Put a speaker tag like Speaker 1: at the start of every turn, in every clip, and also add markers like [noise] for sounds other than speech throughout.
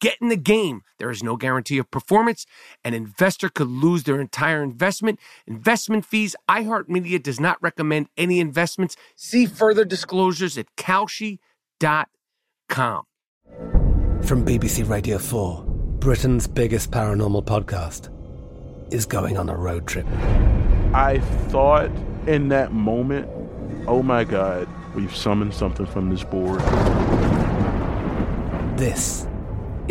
Speaker 1: Get in the game. There is no guarantee of performance. An investor could lose their entire investment. Investment fees. iHeartMedia does not recommend any investments. See further disclosures at Kalshi.com.
Speaker 2: From BBC Radio 4, Britain's biggest paranormal podcast is going on a road trip.
Speaker 3: I thought in that moment, oh my God, we've summoned something from this board.
Speaker 2: This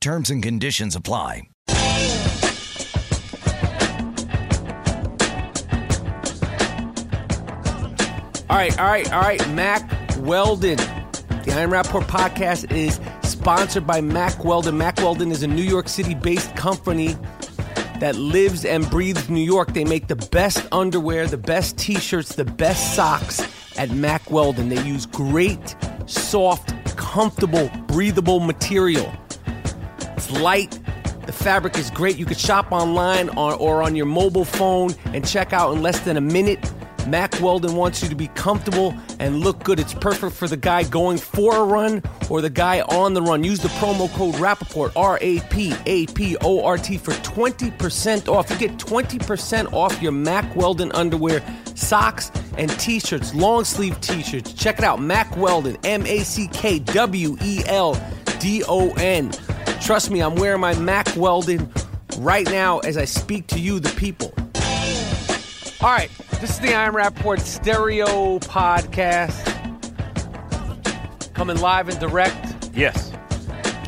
Speaker 4: Terms and conditions apply.
Speaker 1: All right, all right, all right. Mack Weldon. The I Am Rapaport podcast is sponsored by Mack Weldon. Mack Weldon is a New York City based company that lives and breathes New York. They make the best underwear, the best t shirts, the best socks at Mack Weldon. They use great, soft, comfortable, breathable material. It's light. The fabric is great. You can shop online or, or on your mobile phone and check out in less than a minute. Mack Weldon wants you to be comfortable and look good. It's perfect for the guy going for a run or the guy on the run. Use the promo code Rapaport, R A P A P O R T, for 20% off. You get 20% off your Mack Weldon underwear, socks, and t shirts, long sleeve t shirts. Check it out Mack Weldon, M A C K W E L D O N. Trust me, I'm wearing my Mack Weldon right now as I speak to you, the people. All right, this is the I Am Rapaport Stereo Podcast. Coming live and direct.
Speaker 5: Yes.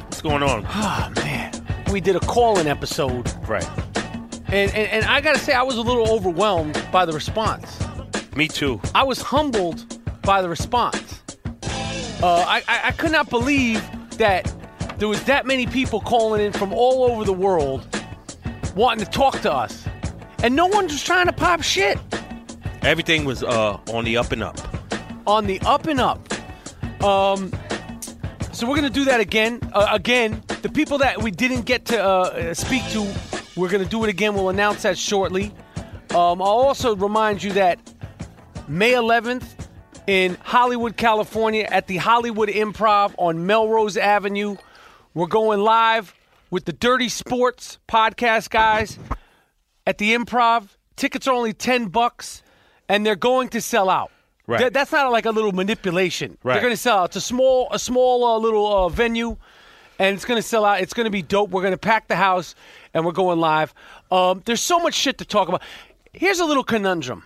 Speaker 5: What's going on?
Speaker 1: Oh, man. We did a call in episode.
Speaker 5: Right.
Speaker 1: And, and, and I got to say, I was a little overwhelmed by the response.
Speaker 5: Me too.
Speaker 1: I was humbled by the response. Uh, I, I, I could not believe that there was that many people calling in from all over the world wanting to talk to us. And no one was trying to pop shit.
Speaker 5: Everything was uh, on the up and up.
Speaker 1: On the up and up. Um, so we're gonna do that again. Uh, again, the people that we didn't get to uh, speak to, we're gonna do it again. We'll announce that shortly. Um, I'll also remind you that May 11th in Hollywood, California, at the Hollywood Improv on Melrose Avenue. We're going live with the Dirty Sports podcast guys at the Improv. Tickets are only 10 bucks and they're going to sell out.
Speaker 5: Right.
Speaker 1: Th- that's not like a little manipulation.
Speaker 5: Right.
Speaker 1: They're going to sell out. It's a small a small uh, little uh, venue and it's going to sell out. It's going to be dope. We're going to pack the house and we're going live. Um, there's so much shit to talk about. Here's a little conundrum.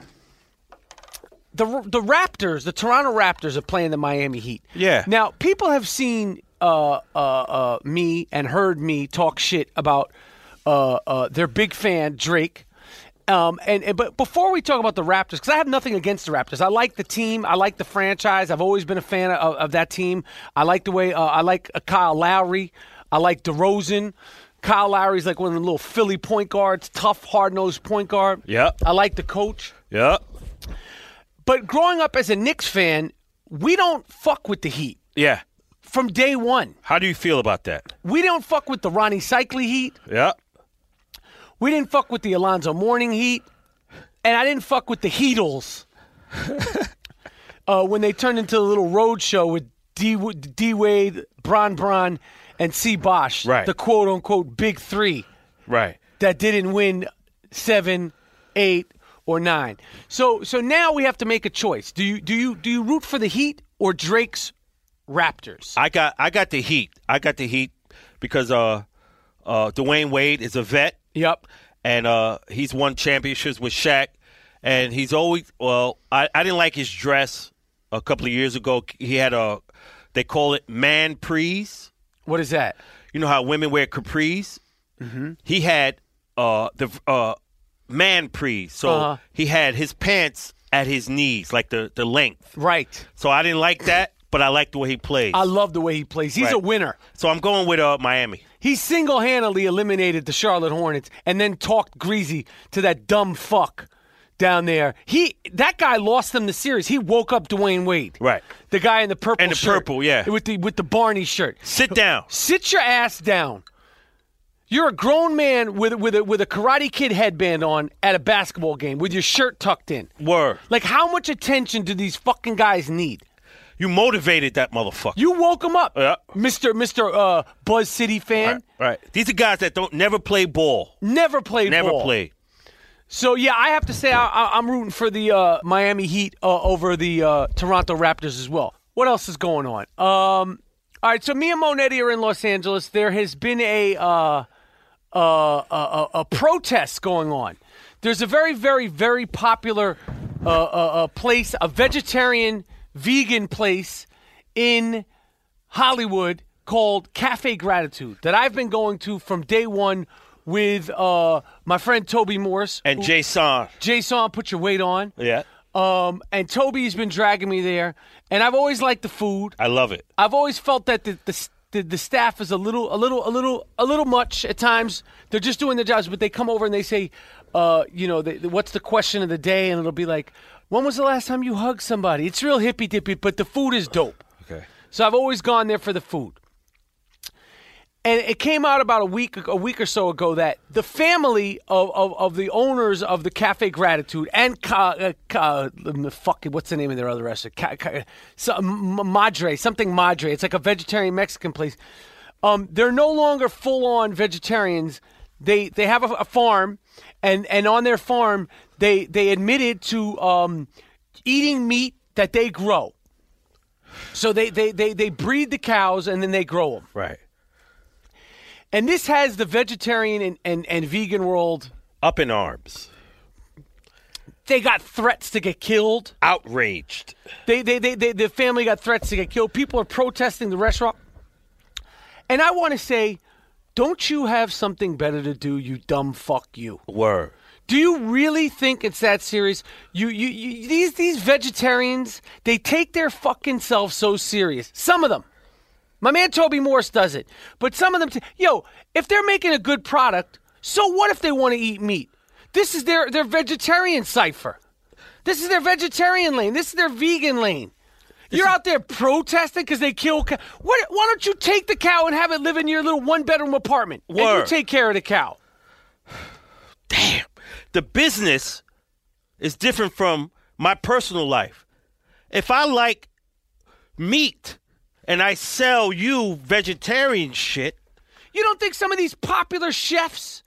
Speaker 1: The the Raptors, the Toronto Raptors are playing the Miami Heat.
Speaker 5: Yeah.
Speaker 1: Now, people have seen uh, uh, uh, me and heard me talk shit about uh, uh, their big fan Drake. Um, and, and but before we talk about the Raptors, because I have nothing against the Raptors, I like the team, I like the franchise. I've always been a fan of, of that team. I like the way uh, I like uh, Kyle Lowry, I like DeRozan. Kyle Lowry's like one of the little Philly point guards, tough, hard nosed point guard.
Speaker 5: Yeah,
Speaker 1: I like the coach.
Speaker 5: Yeah.
Speaker 1: But growing up as a Knicks fan, we don't fuck with the Heat
Speaker 5: Yeah.
Speaker 1: From day one.
Speaker 5: How do you feel about that?
Speaker 1: We don't fuck with the Rony Seikaly Heat.
Speaker 5: Yeah.
Speaker 1: We didn't fuck with the Alonzo Mourning Heat, and I didn't fuck with the Heatles [laughs] uh, when they turned into a little road show with D, D Wade, Bron Bron, and C Bosh,
Speaker 5: Right.
Speaker 1: the quote unquote big three
Speaker 5: Right.
Speaker 1: that didn't win seven, eight, or nine. So so now we have to make a choice. Do you do you do you root for the Heat or Drake's Raptors?
Speaker 5: I got I got the heat. I got the heat because uh uh Dwyane Wade is a vet
Speaker 1: Yep.
Speaker 5: and uh he's won championships with Shaq and he's always well I, I didn't like his dress a couple of years ago. He had a they call it man prees.
Speaker 1: What is that?
Speaker 5: You know how women wear capris? Mm-hmm. He had uh the uh man prees. So
Speaker 1: Uh-huh.
Speaker 5: he had his pants at his knees, like the the length.
Speaker 1: Right.
Speaker 5: So I didn't like that, but I like the way he plays.
Speaker 1: I love the way he plays. He's
Speaker 5: Right.
Speaker 1: a winner.
Speaker 5: so I'm going with uh Miami.
Speaker 1: He single handedly eliminated the Charlotte Hornets and then talked greasy to that dumb fuck down there. He that guy lost them the series. He woke up Dwyane Wade.
Speaker 5: Right.
Speaker 1: The guy in the purple
Speaker 5: And the
Speaker 1: shirt.
Speaker 5: purple, yeah.
Speaker 1: With the with the Barney shirt.
Speaker 5: Sit down.
Speaker 1: Sit your ass down. You're a grown man with with a with a Karate Kid headband on at a basketball game with your shirt tucked in.
Speaker 5: Word.
Speaker 1: Like how much attention do these fucking guys need?
Speaker 5: You motivated that motherfucker.
Speaker 1: You woke him up,
Speaker 5: Yeah.
Speaker 1: Mister Mister uh, Buzz City fan.
Speaker 5: right, right. These are guys that don't never play ball.
Speaker 1: Never played
Speaker 5: Never
Speaker 1: ball.
Speaker 5: played.
Speaker 1: So yeah, I have to say I, I'm rooting for the uh, Miami Heat uh, over the uh, Toronto Raptors as well. What else is going on? Um, all right, so me and Monetti are in Los Angeles. There has been a uh, uh, a, a, a protest going on. There's a very, very, very popular uh, uh, uh, place, a vegetarian, vegan place in Hollywood called Cafe Gratitude that I've been going to from day one with uh, my friend Toby Morse.
Speaker 5: And Jason.
Speaker 1: Jason, put your weight on.
Speaker 5: Yeah.
Speaker 1: Um, and Toby's been dragging me there, and I've always liked the food.
Speaker 5: I love it.
Speaker 1: I've always felt that the, the the the staff is a little a little a little a little much at times. They're just doing their jobs, but they come over and they say, uh, you know, they, what's the question of the day, and it'll be like, when was the last time you hugged somebody? It's real hippy dippy, but the food is dope.
Speaker 5: Okay.
Speaker 1: So I've always gone there for the food. And it came out about a week a week or so ago that the family of, of, of the owners of the Cafe Gratitude and Ca, uh, Ca, uh, fuck, what's the name of their other restaurant? Ca, Ca, so, Madre, something Madre. It's like a vegetarian Mexican place. Um, they're no longer full on vegetarians. They they have a, a farm, and and on their farm they they admitted to um, eating meat that they grow. So they, they, they, they breed the cows and then they grow them.
Speaker 5: Right.
Speaker 1: And this has the vegetarian and, and, and vegan world.
Speaker 5: Up in arms.
Speaker 1: They got threats to get killed.
Speaker 5: Outraged.
Speaker 1: They, they, they, they, the family got threats to get killed. People are protesting the restaurant. And I want to say, don't you have something better to do, you dumb fuck you?
Speaker 5: Word.
Speaker 1: Do you really think it's that serious? You, you, you, these, these vegetarians, they take their fucking self so serious. Some of them. My man Toby Morse does it. But some of them, t- yo, if they're making a good product, so what if they want to eat meat? This is their, their vegetarian cipher. This is their vegetarian lane. This is their vegan lane. You're out there protesting because they kill cow. What, why don't you take the cow and have it live in your little one bedroom apartment? And you take care of the cow. [sighs]
Speaker 5: Damn. The business is different from my personal life. If I like meat and I sell you vegetarian shit,
Speaker 1: You don't think some of these popular chefs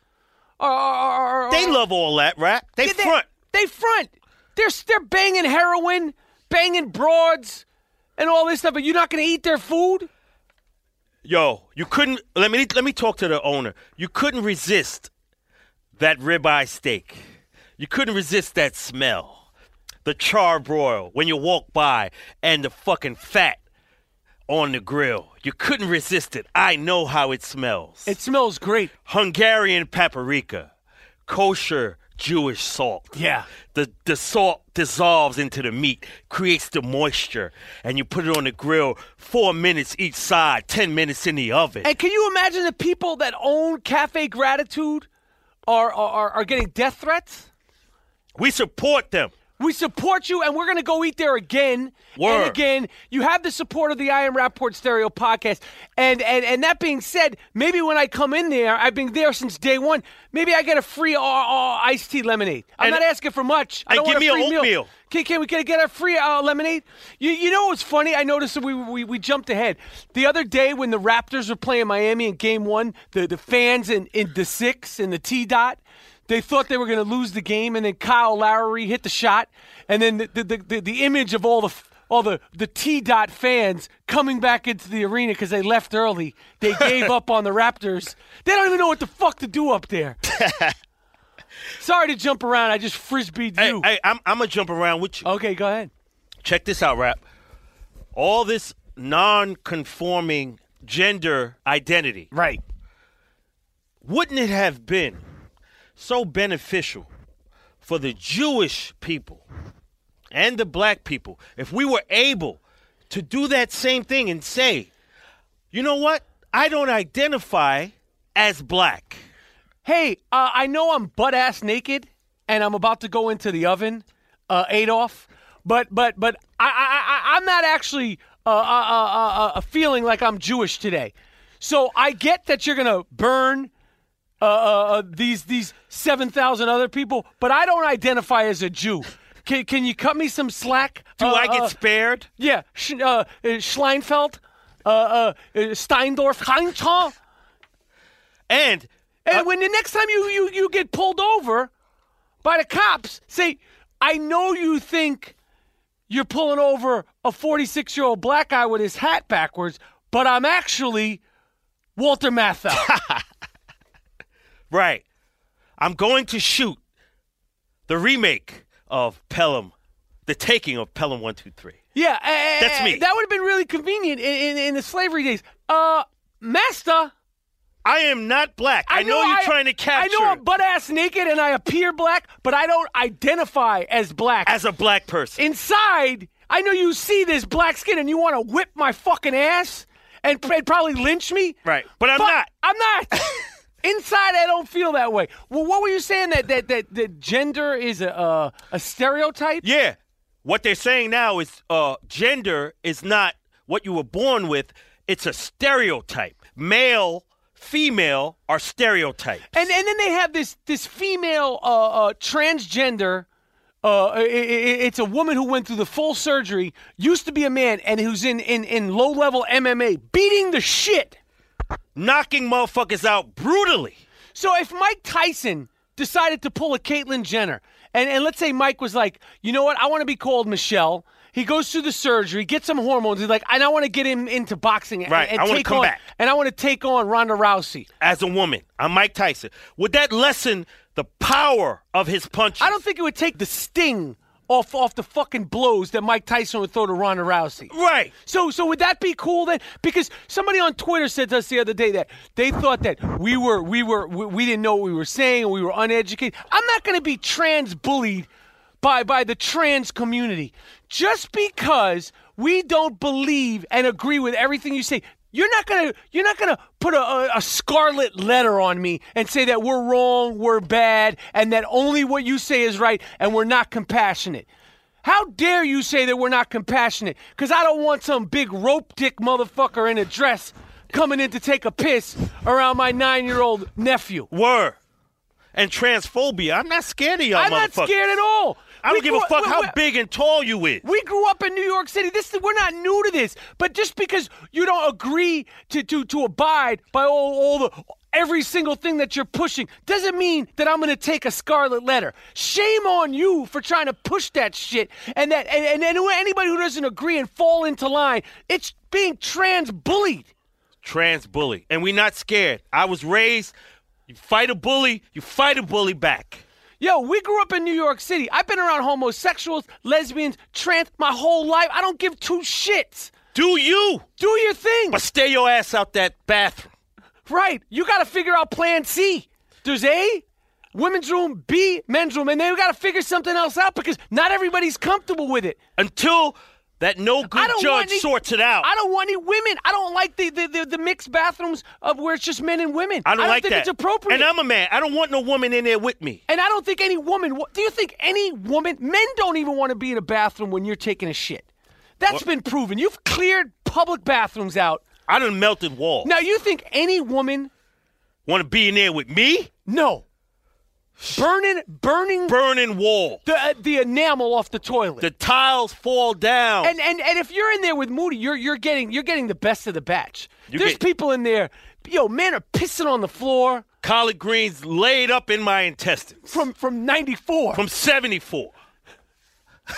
Speaker 1: are. are, are
Speaker 5: they love all that, right? They,
Speaker 1: they,
Speaker 5: front.
Speaker 1: They front. They're they're banging heroin, banging broads, and all this stuff. But you're not going to eat their food.
Speaker 5: Yo, you couldn't let me let me talk to the owner. You couldn't resist that ribeye steak. You couldn't resist that smell. The charbroil when you walk by and the fucking fat on the grill. You couldn't resist it. I know how it smells.
Speaker 1: It smells great.
Speaker 5: Hungarian paprika, kosher Jewish salt.
Speaker 1: Yeah.
Speaker 5: The the salt dissolves into the meat, creates the moisture, and you put it on the grill. Four minutes each side, ten minutes in the oven.
Speaker 1: And can you imagine the people that own Cafe Gratitude are are, are getting death threats?
Speaker 5: we support them.
Speaker 1: We support you, and we're going to go eat there again
Speaker 5: Word.
Speaker 1: and again. You have the support of the I Am Rapaport Stereo podcast, and and and that being said, maybe when I come in there, I've been there since day one. Maybe I get a free uh, uh, iced tea lemonade. I'm
Speaker 5: And-
Speaker 1: not asking for much. I don't
Speaker 5: give
Speaker 1: want
Speaker 5: me a
Speaker 1: free meal.
Speaker 5: oatmeal.
Speaker 1: Can, can we can I get a free uh, lemonade? You you know what's funny? I noticed that we, we we jumped ahead the other day when the Raptors were playing Miami in Game One. The the fans in in the six in the T dot. They thought they were going to lose the game, and then Kyle Lowry hit the shot, and then the the, the, the, image of all the all the the T dot fans coming back into the arena because they left early. They gave up on the Raptors. They don't even know what the fuck to do up there. [laughs] Sorry to jump around. I just frisbeed
Speaker 5: Hey,
Speaker 1: you.
Speaker 5: hey, I'm I'm gonna jump around with you.
Speaker 1: Okay, go ahead.
Speaker 5: Check this out, rap. All this non-conforming gender identity.
Speaker 1: Right.
Speaker 5: wouldn't it have been so beneficial for the Jewish people and the black people if we were able to do that same thing and say, you know what? I don't identify as black.
Speaker 1: Hey, uh, I know I'm butt ass naked and I'm about to go into the oven, uh, Adolf, but but but I, I, I I'm not actually uh, uh, uh, uh, feeling like I'm Jewish today. So I get that you're gonna burn uh, uh, uh, these these seven thousand other people, but I don't identify as a Jew. Can, can you cut me some slack?
Speaker 5: Do
Speaker 1: Uh,
Speaker 5: I get
Speaker 1: uh,
Speaker 5: spared?
Speaker 1: yeah, Sch- uh, Schleinfeld, uh, uh, uh, Steindorf, Heintal.
Speaker 5: And
Speaker 1: And when the next time you, you, you get pulled over by the cops, say, I know you think you're pulling over a 46 year old black guy with his hat backwards, but I'm actually Walter Matthau. [laughs]
Speaker 5: right, I'm going to shoot the remake of Pelham, the taking of Pelham 123.
Speaker 1: yeah, eh,
Speaker 5: That's
Speaker 1: eh,
Speaker 5: me.
Speaker 1: That would have been really convenient in, in, in the slavery days. Uh, Master.
Speaker 5: I am not black. I, know, you're trying to capture
Speaker 1: I know I'm butt ass naked and I appear black, but I don't identify as black.
Speaker 5: as a black person.
Speaker 1: inside, I know you see this black skin and you want to whip my fucking ass and, and probably lynch me.
Speaker 5: Right. But I'm not.
Speaker 1: I'm not. [laughs] inside, I don't feel that way. Well, what were you saying that that that, that gender is a uh, a stereotype?
Speaker 5: Yeah. What they're saying now is uh, gender is not what you were born with, it's a stereotype. Male, female are stereotypes.
Speaker 1: And and then they have this this female uh, uh, transgender. Uh, i i it's a woman who went through the full surgery, used to be a man, and who's in in, in low level MMA, beating the shit
Speaker 5: knocking motherfuckers out brutally.
Speaker 1: So if Mike Tyson decided to pull a Caitlyn Jenner, and, and let's say Mike was like, you know what, I want to be called Michelle. He goes through the surgery, gets some hormones. He's like, and I want to get him into boxing. and-
Speaker 5: Right,
Speaker 1: And,
Speaker 5: I wanna
Speaker 1: take
Speaker 5: come
Speaker 1: on,
Speaker 5: back.
Speaker 1: And I want to take on Ronda Rousey.
Speaker 5: As a woman, I'm Mike Tyson. Would that lessen the power of his punches?
Speaker 1: I don't think it would take the sting off off the fucking blows that Mike Tyson would throw to Ronda Rousey.
Speaker 5: Right.
Speaker 1: So, so would that be cool then? Because somebody on Twitter said to us the other day that they thought that we were, we were, we, we didn't know what we were saying, and we were uneducated. I'm not going to be trans bullied by by the trans community just because we don't believe and agree with everything you say. You're not gonna you're not gonna put a, a, a scarlet letter on me and say that we're wrong, we're bad, and that only what you say is right, and we're not compassionate. How dare you say that we're not compassionate? Because I don't want some big rope dick motherfucker in a dress coming in to take a piss around my nine year old nephew.
Speaker 5: Were. And transphobia. I'm not scared of y'all
Speaker 1: I'm not scared at all.
Speaker 5: I don't give a fuck
Speaker 1: we-
Speaker 5: how
Speaker 1: we-
Speaker 5: big and tall you is.
Speaker 1: We grew up in New York City. This is, we're not new to this, but just because you don't agree to to to abide by all, all the every single thing that you're pushing doesn't mean that I'm going to take a scarlet letter. Shame on you for trying to push that shit. And that and, and, and anybody who doesn't agree and fall into line, it's being trans bullied.
Speaker 5: Trans bully. And we're not scared. I was raised, you fight a bully, you fight a bully back.
Speaker 1: Yo, we grew up in New York City. I've been around homosexuals, lesbians, trans my whole life. I don't give two shits.
Speaker 5: Do you?
Speaker 1: Do your thing.
Speaker 5: But stay your ass out that bathroom.
Speaker 1: Right. You got to figure out plan C. There's A, women's room, B, men's room, and then we got to figure something else out because not everybody's comfortable with it.
Speaker 5: Until that no good judge
Speaker 1: any,
Speaker 5: sorts it out.
Speaker 1: I don't want any women. I don't like the, the, the, the mixed bathrooms of where it's just men and women.
Speaker 5: I don't, like
Speaker 1: think
Speaker 5: that.
Speaker 1: it's appropriate.
Speaker 5: And I'm a man. I don't want no woman in there with me.
Speaker 1: And I don't think any woman. Do you think any woman? Men don't even want to be in a bathroom when you're taking a shit. That's been proven. You've cleared public bathrooms out.
Speaker 5: I done melted walls.
Speaker 1: Now you think any woman?
Speaker 5: Want to be in there with me?
Speaker 1: No. Burning, burning
Speaker 5: Burning wall.
Speaker 1: the uh, the enamel off the toilet.
Speaker 5: The tiles fall down.
Speaker 1: and and and if you're in there with Moody, you're you're getting you're getting the best of the batch.
Speaker 5: You
Speaker 1: There's
Speaker 5: get-
Speaker 1: people in there. Yo, men are pissing on the floor
Speaker 5: collard greens laid up in my intestines
Speaker 1: from from '94.
Speaker 5: from 74. [laughs]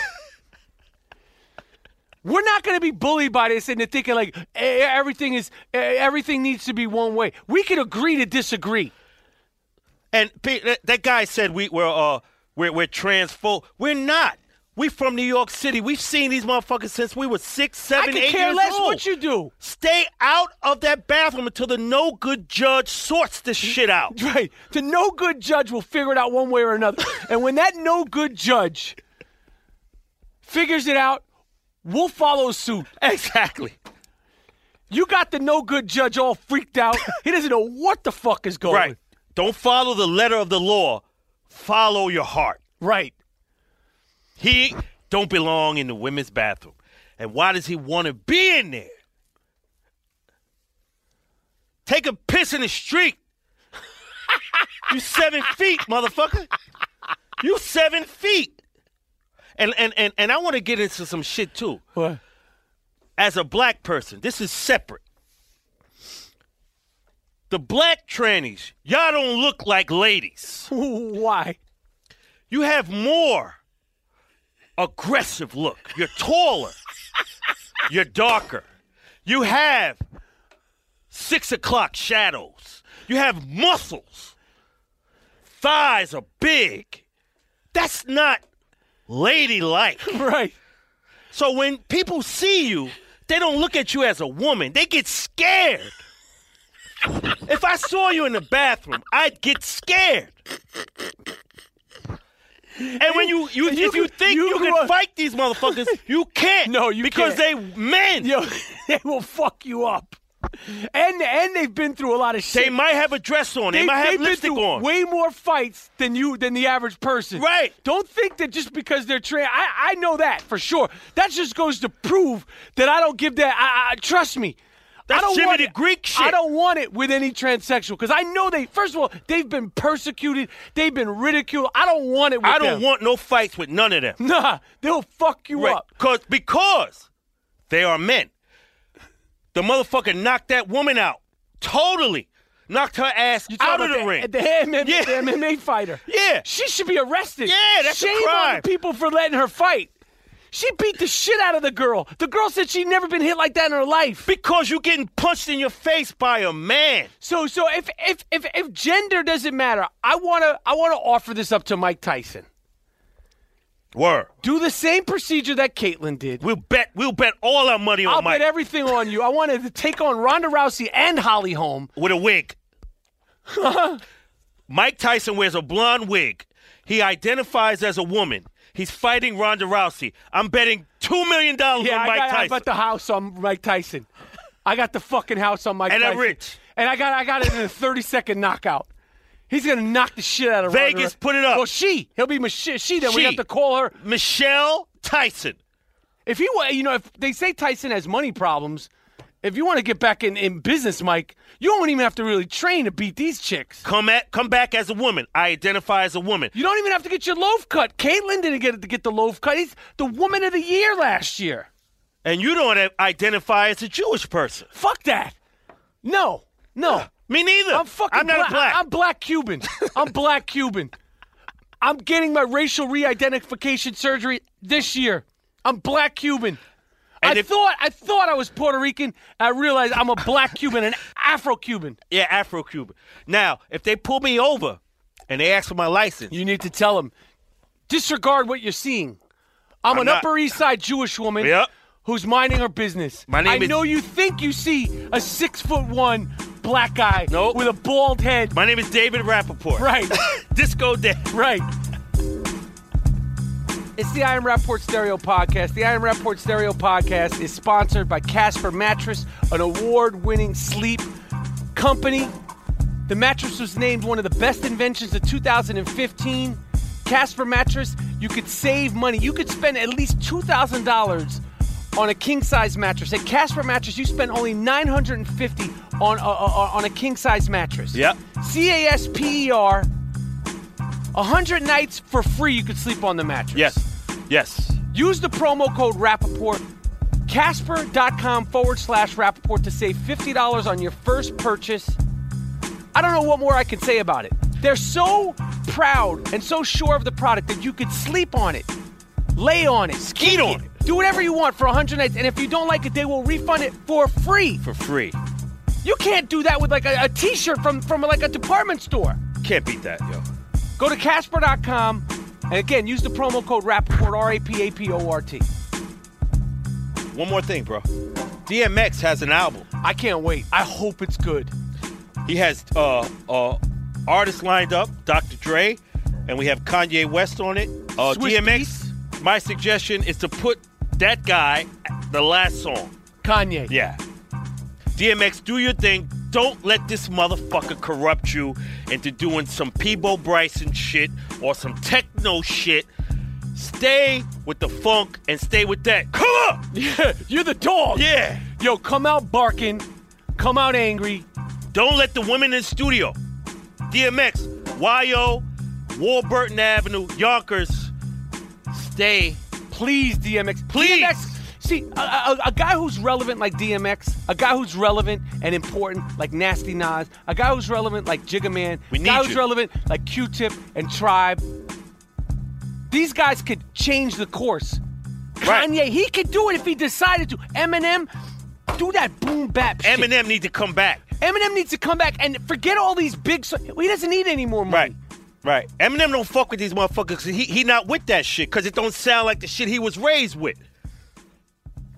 Speaker 1: We're not going to be bullied by this and they're thinking like eh, everything is eh, everything needs to be one way. We can agree to disagree.
Speaker 5: And Pete, that, guy said we were uh we're we're transpho. We're not. We from New York City. We've seen these motherfuckers since we were six,
Speaker 1: I
Speaker 5: seven,
Speaker 1: care
Speaker 5: years
Speaker 1: less
Speaker 5: old.
Speaker 1: what you do.
Speaker 5: Stay out of that bathroom until the no good judge sorts this [laughs] shit out.
Speaker 1: Right. The no good judge will figure it out one way or another. [laughs] and when that no good judge figures it out, we'll follow suit.
Speaker 5: Exactly.
Speaker 1: You got the no good judge all freaked out. [laughs] He doesn't know what the fuck is going
Speaker 5: Right. Don't follow the letter of the law. Follow your heart.
Speaker 1: Right.
Speaker 5: He don't belong in the women's bathroom. And why does he want to be in there? Take a piss in the street. [laughs] you seven feet, motherfucker. You seven feet. And and and, and I want to get into some shit too.
Speaker 1: What?
Speaker 5: As a black person, this is separate. The black trannies, y'all don't look like ladies. [laughs]
Speaker 1: Why?
Speaker 5: You have more aggressive look. You're taller. You're darker. You have six o'clock shadows. You have muscles. Thighs are big. That's not ladylike. [laughs]
Speaker 1: Right.
Speaker 5: So when people see you, they don't look at you as a woman. They get scared. If I saw you in the bathroom, I'd get scared. And when you, you,
Speaker 1: you
Speaker 5: if you think
Speaker 1: you
Speaker 5: you, can
Speaker 1: up-
Speaker 5: fight these motherfuckers, you can't.
Speaker 1: No, you
Speaker 5: because
Speaker 1: can't.
Speaker 5: they men.
Speaker 1: Yo, [laughs] they will fuck you up. And and they've been through a lot of shit.
Speaker 5: They might have a dress on. They,
Speaker 1: They-
Speaker 5: might have
Speaker 1: they've been
Speaker 5: lipstick
Speaker 1: through
Speaker 5: on.
Speaker 1: way more fights than you than the average person.
Speaker 5: Right.
Speaker 1: Don't think that just because they're trans. I I know that for sure. That just goes to prove that I don't give that. I, I trust me.
Speaker 5: That's
Speaker 1: I don't
Speaker 5: Jimmy
Speaker 1: want
Speaker 5: the
Speaker 1: it-
Speaker 5: Greek shit.
Speaker 1: I don't want it with any transsexual because I know they. First of all, they've been persecuted. They've been ridiculed. I don't want it. with
Speaker 5: I don't
Speaker 1: them.
Speaker 5: want no fights with none of them. [laughs]
Speaker 1: Nah, they'll fuck you
Speaker 5: Right.
Speaker 1: up.
Speaker 5: Cause, because they are men. The motherfucker knocked that woman out. Totally. Knocked her ass out of the
Speaker 1: about
Speaker 5: ring.
Speaker 1: The MMA,
Speaker 5: Yeah.
Speaker 1: the MMA fighter. [laughs]
Speaker 5: Yeah.
Speaker 1: She should be arrested.
Speaker 5: Yeah, that's a
Speaker 1: Shame on
Speaker 5: crime.
Speaker 1: the people for letting her fight. She beat the shit out of the girl. The girl said she'd never been hit like that in her life.
Speaker 5: because you're getting punched in your face by a man.
Speaker 1: So so if if if, if gender doesn't matter, I wanna I wanna offer this up to Mike Tyson.
Speaker 5: Word.
Speaker 1: Do the same procedure that Caitlyn did.
Speaker 5: We'll bet we'll bet all our money on Mike.
Speaker 1: I'll
Speaker 5: Mike
Speaker 1: bet everything on you. I wanted to take on Ronda Rousey and Holly Holm.
Speaker 5: with a wig. [laughs] Mike Tyson wears a blonde wig. He identifies as a woman. He's fighting Ronda Rousey. I'm betting two million dollars
Speaker 1: Yeah,
Speaker 5: on
Speaker 1: I
Speaker 5: Mike
Speaker 1: got, I
Speaker 5: Tyson.
Speaker 1: got the house on Mike Tyson. I got the fucking house on Mike Tyson.
Speaker 5: And I'm rich.
Speaker 1: And I got I got it in a 30 second knockout. He's gonna knock the shit out of
Speaker 5: Vegas,
Speaker 1: Rousey.
Speaker 5: put it up.
Speaker 1: Well, she. He'll be Mich- she. Then we have to call her.
Speaker 5: Michelle Tyson.
Speaker 1: If he, you know, if they say Tyson has money problems, if you want to get back in, in business, Mike, you don't even have to really train to beat these chicks.
Speaker 5: Come at come back as a woman. I identify as a woman.
Speaker 1: You don't even have to get your loaf cut. Caitlyn didn't get to get the loaf cut. He's the woman of the year last year.
Speaker 5: And you don't identify as a Jewish person.
Speaker 1: Fuck that. No, no.
Speaker 5: Me neither.
Speaker 1: I'm fucking
Speaker 5: I'm not
Speaker 1: black.
Speaker 5: black.
Speaker 1: I'm black Cuban. I'm black Cuban. I'm getting my racial re-identification surgery this year. I'm black Cuban.
Speaker 5: And
Speaker 1: I
Speaker 5: if-
Speaker 1: thought I thought I was Puerto Rican. I realized I'm a black Cuban, an Afro Cuban.
Speaker 5: yeah, Afro Cuban. Now, if they pull me over and they ask for my license,
Speaker 1: You need to tell them disregard what you're seeing. I'm,
Speaker 5: I'm
Speaker 1: an
Speaker 5: not-
Speaker 1: Upper East Side Jewish woman
Speaker 5: Yep.
Speaker 1: who's minding her business.
Speaker 5: My name
Speaker 1: I
Speaker 5: is-
Speaker 1: know you think you see a six foot one black guy
Speaker 5: Nope.
Speaker 1: with a bald head.
Speaker 5: My name is David Rappaport.
Speaker 1: Right. [laughs]
Speaker 5: Disco Day.
Speaker 1: Right. It's the I Am Rapaport Stereo Podcast. The I Am Rapaport Stereo Podcast is sponsored by Casper Mattress, an award winning sleep company. The mattress was named one of the best inventions of 2015. Casper Mattress, you could save money. You could spend at least $2,000 on a king size mattress. At Casper Mattress, you spend only 950 on a, a- on a king size mattress.
Speaker 5: Yep.
Speaker 1: C A S P E R. 100 nights for free you could sleep on the mattress.
Speaker 5: Yes. Yes.
Speaker 1: Use the promo code Rapaport, Casper.com forward slash Rapaport to save $50 on your first purchase. I don't know what more I can say about it. They're so proud and so sure of the product that you could sleep on it, lay on it,
Speaker 5: Skeet on it.
Speaker 1: do whatever you want for 100 nights. And if you don't like it, they will refund it for free.
Speaker 5: For free.
Speaker 1: You can't do that with like a, a t-shirt from, from like a department store.
Speaker 5: Can't beat that, yo.
Speaker 1: Go to Casper.com and again use the promo code Rapaport R A P A P O R T.
Speaker 5: One more thing, bro. DMX has an album.
Speaker 1: I can't wait. I hope it's good.
Speaker 5: He has uh uh artists lined up, Dr. Dre, and we have Kanye West on it. Uh,
Speaker 1: Swizz
Speaker 5: DMX.
Speaker 1: Beats?
Speaker 5: My suggestion is to put that guy the last song.
Speaker 1: Kanye.
Speaker 5: Yeah. DMX, do your thing. Don't let this motherfucker corrupt you into doing some Peabo Bryson shit or some techno shit. Stay with the funk and stay with that. Come on! [laughs]
Speaker 1: Yeah, you're the dog.
Speaker 5: Yeah.
Speaker 1: Yo, come out barking. Come out angry.
Speaker 5: Don't let the women in the studio. DMX, YO, Warburton Avenue, Yonkers, stay.
Speaker 1: Please, DMX.
Speaker 5: Please.
Speaker 1: DMX. See, a, a, a guy who's relevant like DMX, a guy who's relevant and important like Nasty Nas, a guy who's relevant like Jigga Man, a guy
Speaker 5: need
Speaker 1: who's relevant like Q-Tip and Tribe. These guys could change the course.
Speaker 5: Right.
Speaker 1: Kanye, he could do it if he decided to. Eminem, do that boom bap shit.
Speaker 5: Eminem need to come back.
Speaker 1: Eminem needs to come back and forget all these big. So- he doesn't need any more money.
Speaker 5: Right. Right. Eminem don't fuck with these motherfuckers. he he not with that shit because it don't sound like the shit he was raised with.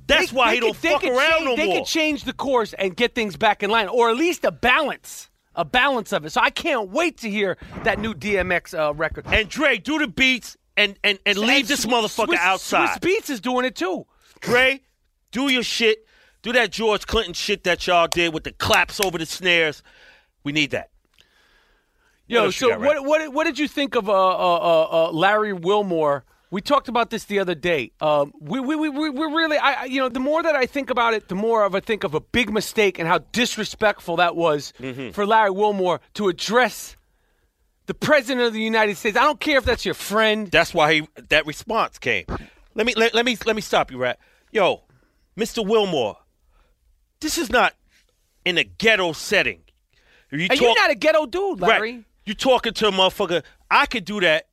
Speaker 5: That's
Speaker 1: They-
Speaker 5: why
Speaker 1: they
Speaker 5: he don't
Speaker 1: could- they
Speaker 5: fuck around
Speaker 1: change,
Speaker 5: no
Speaker 1: they
Speaker 5: more.
Speaker 1: They could change the course and get things back in line, or at least a balance, a balance of it. So I can't wait to hear that new DMX uh, record.
Speaker 5: and Dre, do the beats and and, and leave this
Speaker 1: Swizz-
Speaker 5: motherfucker
Speaker 1: Swizz-
Speaker 5: outside.
Speaker 1: Swizz Beatz is doing it too.
Speaker 5: Dre, do your shit. Do that George Clinton shit that y'all did with the claps over the snares. We need that.
Speaker 1: Yo,
Speaker 5: you
Speaker 1: so what, what what did you think of uh, uh, uh, uh, Larry Wilmore? We talked about this the other day. Um, we, we, we, we we really, I, you know, the more that I think about it, the more of I think of a big mistake and how disrespectful that was
Speaker 5: Mm-hmm.
Speaker 1: for Larry Wilmore to address the president of the United States. I don't care if that's your friend.
Speaker 5: That's why he that response came. Let me let, let me let me stop you, right? Yo, Mr. Wilmore, this is not in a ghetto setting. You
Speaker 1: and you're not a ghetto dude, Larry.
Speaker 5: Right. You talking to a motherfucker. I could do that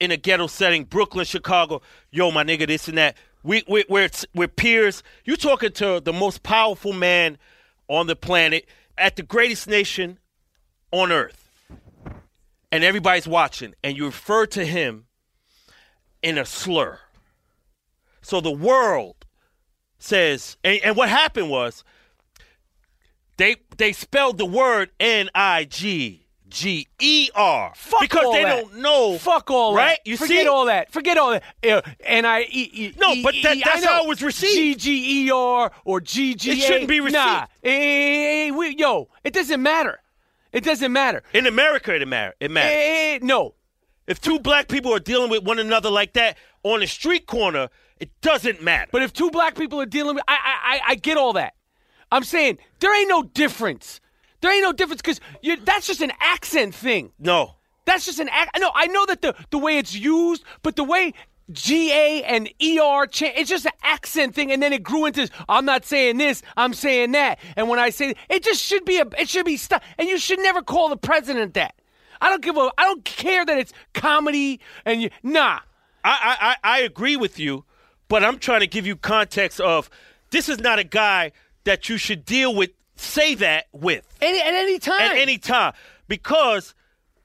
Speaker 5: in a ghetto setting, Brooklyn, Chicago. Yo, my nigga, this and that. We, we, we're, we're peers. You're talking to the most powerful man on the planet at the greatest nation on earth. And everybody's watching. And you refer to him in a slur. So the world says, and, and what happened was, they they spelled the word N I G G E R
Speaker 1: Fuck
Speaker 5: because they
Speaker 1: that.
Speaker 5: don't know.
Speaker 1: Fuck all
Speaker 5: right?
Speaker 1: that.
Speaker 5: You
Speaker 1: Forget
Speaker 5: see?
Speaker 1: all that. Forget all that. Uh, and I e, e,
Speaker 5: No, but that- that's how it was received.
Speaker 1: G G E R or G G A.
Speaker 5: It shouldn't be
Speaker 1: Nah,
Speaker 5: received.
Speaker 1: Eh, we, yo, it doesn't matter. It doesn't matter.
Speaker 5: In America, it matters. It matters.
Speaker 1: Eh, no,
Speaker 5: if two black people are dealing with one another like that on a street corner, it doesn't matter.
Speaker 1: but if two black people are dealing with, I, I, I, I get all that. I'm saying there ain't no difference. There ain't no difference because that's just an accent thing.
Speaker 5: no,
Speaker 1: That's just an act. No, I know that the the way it's used, but the way G A and E R cha- it's just an accent thing, and then it grew into I'm not saying this, I'm saying that, and when I say it, just should be a it should be stuff, and you should never call the president that. I don't give a I don't care that it's comedy and you nah.
Speaker 5: I, I I agree with you, but I'm trying to give you context of this is not a guy that you should deal with, say that with
Speaker 1: Any, at any time.
Speaker 5: at any time because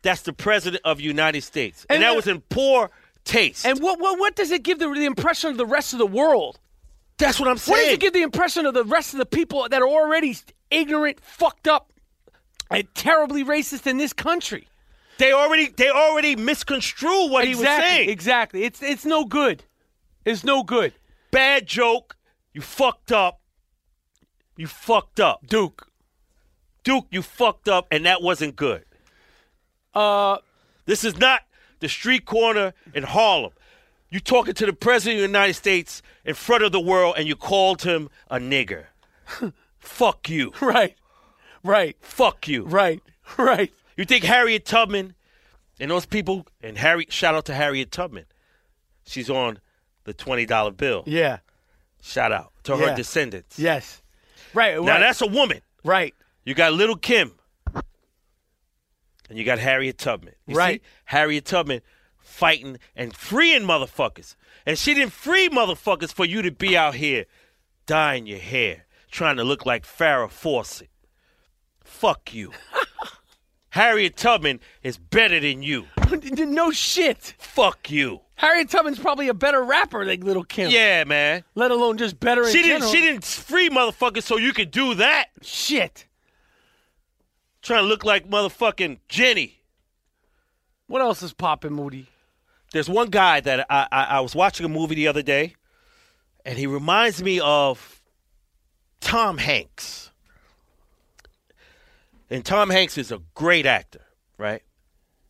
Speaker 5: that's the president of the United States, and,
Speaker 1: And
Speaker 5: that was in poor taste.
Speaker 1: And what, what what does it give the, the impression of the rest of the world?
Speaker 5: That's what I'm saying.
Speaker 1: What does it give the impression of the rest of the people that are already ignorant, fucked up, and terribly racist in this country?
Speaker 5: they already they already misconstrue what he was saying.
Speaker 1: exactly. It's it's no good. It's no good.
Speaker 5: Bad joke. You fucked up. You fucked up.
Speaker 1: Duke.
Speaker 5: Duke, you fucked up, and that wasn't good.
Speaker 1: Uh,
Speaker 5: This is not the street corner in Harlem. You talking to the president of the United States in front of the world, and you called him a nigger. [laughs] Fuck you.
Speaker 1: right, right,
Speaker 5: Fuck you.
Speaker 1: right, [laughs] right.
Speaker 5: You think Harriet Tubman and those people and Harry shout out to Harriet Tubman. She's on the twenty dollar bill.
Speaker 1: Yeah.
Speaker 5: Shout out to
Speaker 1: Yeah.
Speaker 5: her descendants.
Speaker 1: Yes. Right.
Speaker 5: Now
Speaker 1: right,
Speaker 5: that's a woman.
Speaker 1: right.
Speaker 5: You got Little Kim. And you got Harriet Tubman. You
Speaker 1: Right.
Speaker 5: See, Harriet Tubman fighting and freeing motherfuckers. And she didn't free motherfuckers for you to be out here dyeing your hair, trying to look like Farrah Fawcett. Fuck you. [laughs] Harriet Tubman is better than you. [laughs]
Speaker 1: no shit.
Speaker 5: Fuck you.
Speaker 1: Harriet Tubman's probably a better rapper than Little Kim.
Speaker 5: Yeah, man.
Speaker 1: Let alone just better in
Speaker 5: She didn't
Speaker 1: general.
Speaker 5: she didn't free motherfuckers so you could do that.
Speaker 1: Shit.
Speaker 5: Trying to look like motherfucking Jenny.
Speaker 1: What else is popping, Moody?
Speaker 5: There's one guy that I, I, I was watching a movie the other day, and he reminds me of Tom Hanks. And Tom Hanks is a great actor, right?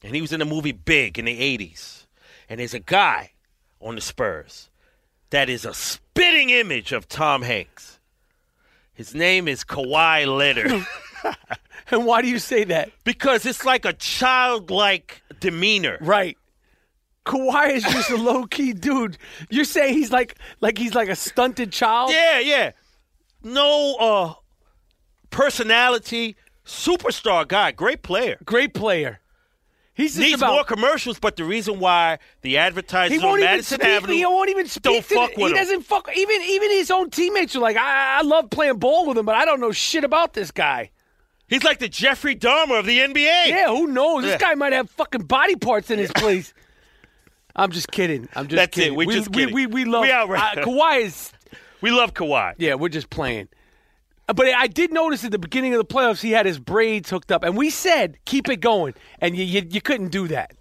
Speaker 5: And he was in the movie Big in the 80s. And there's a guy on the Spurs that is a spitting image of Tom Hanks. His name is Kawhi Leonard. [laughs]
Speaker 1: And why do you say that?
Speaker 5: because it's like a childlike demeanor.
Speaker 1: Right. Kawhi is just a low key [laughs] dude. You're saying he's like like he's like a stunted child?
Speaker 5: Yeah, yeah. No uh personality, superstar guy, great player.
Speaker 1: Great player. He's
Speaker 5: Needs
Speaker 1: about
Speaker 5: more commercials, but the reason why the advertisers
Speaker 1: he
Speaker 5: on
Speaker 1: won't even
Speaker 5: Madison
Speaker 1: speak.
Speaker 5: Avenue
Speaker 1: He won't even speak.
Speaker 5: don't
Speaker 1: to
Speaker 5: fuck
Speaker 1: the-
Speaker 5: with
Speaker 1: He
Speaker 5: him.
Speaker 1: doesn't fuck. Even even his own teammates are like, I, I love playing ball with him, but I don't know shit about this guy.
Speaker 5: He's like the Jeffrey Dahmer of the NBA.
Speaker 1: Yeah, who knows? This
Speaker 5: Yeah.
Speaker 1: guy might have fucking body parts in his place. I'm just kidding. I'm just
Speaker 5: That's it.
Speaker 1: kidding.
Speaker 5: We
Speaker 1: we,
Speaker 5: just
Speaker 1: we,
Speaker 5: kidding.
Speaker 1: we, we love
Speaker 5: We outright-
Speaker 1: uh, Kawhi is
Speaker 5: We love Kawhi.
Speaker 1: Yeah, we're just playing. But I did notice at the beginning of the playoffs, he had his braids hooked up, and we said keep it going, and you you, you couldn't do that.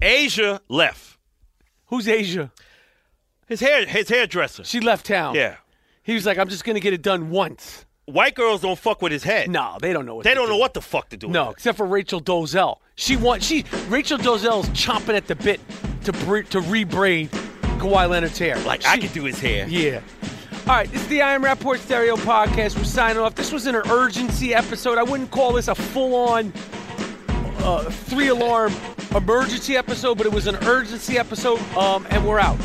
Speaker 5: Asia left.
Speaker 1: Who's Asia?
Speaker 5: His hair his hairdresser.
Speaker 1: She left town.
Speaker 5: Yeah.
Speaker 1: He was like, I'm just gonna get it done once.
Speaker 5: White girls don't fuck with his head.
Speaker 1: No, they don't know what
Speaker 5: They
Speaker 1: to
Speaker 5: don't
Speaker 1: do.
Speaker 5: know what the fuck to do.
Speaker 1: No, except for Rachel Dolezal. She wants she Rachel Dolezal's chomping at the bit to bre- to rebraid Kawhi Leonard's hair.
Speaker 5: Like I
Speaker 1: She-
Speaker 5: could do his hair.
Speaker 1: Yeah. All right, this is the I Am Rapaport Stereo Podcast. We're signing off. This was an urgency episode. I wouldn't call this a full-on uh, three-alarm emergency episode, but it was an urgency episode. Um, and we're out.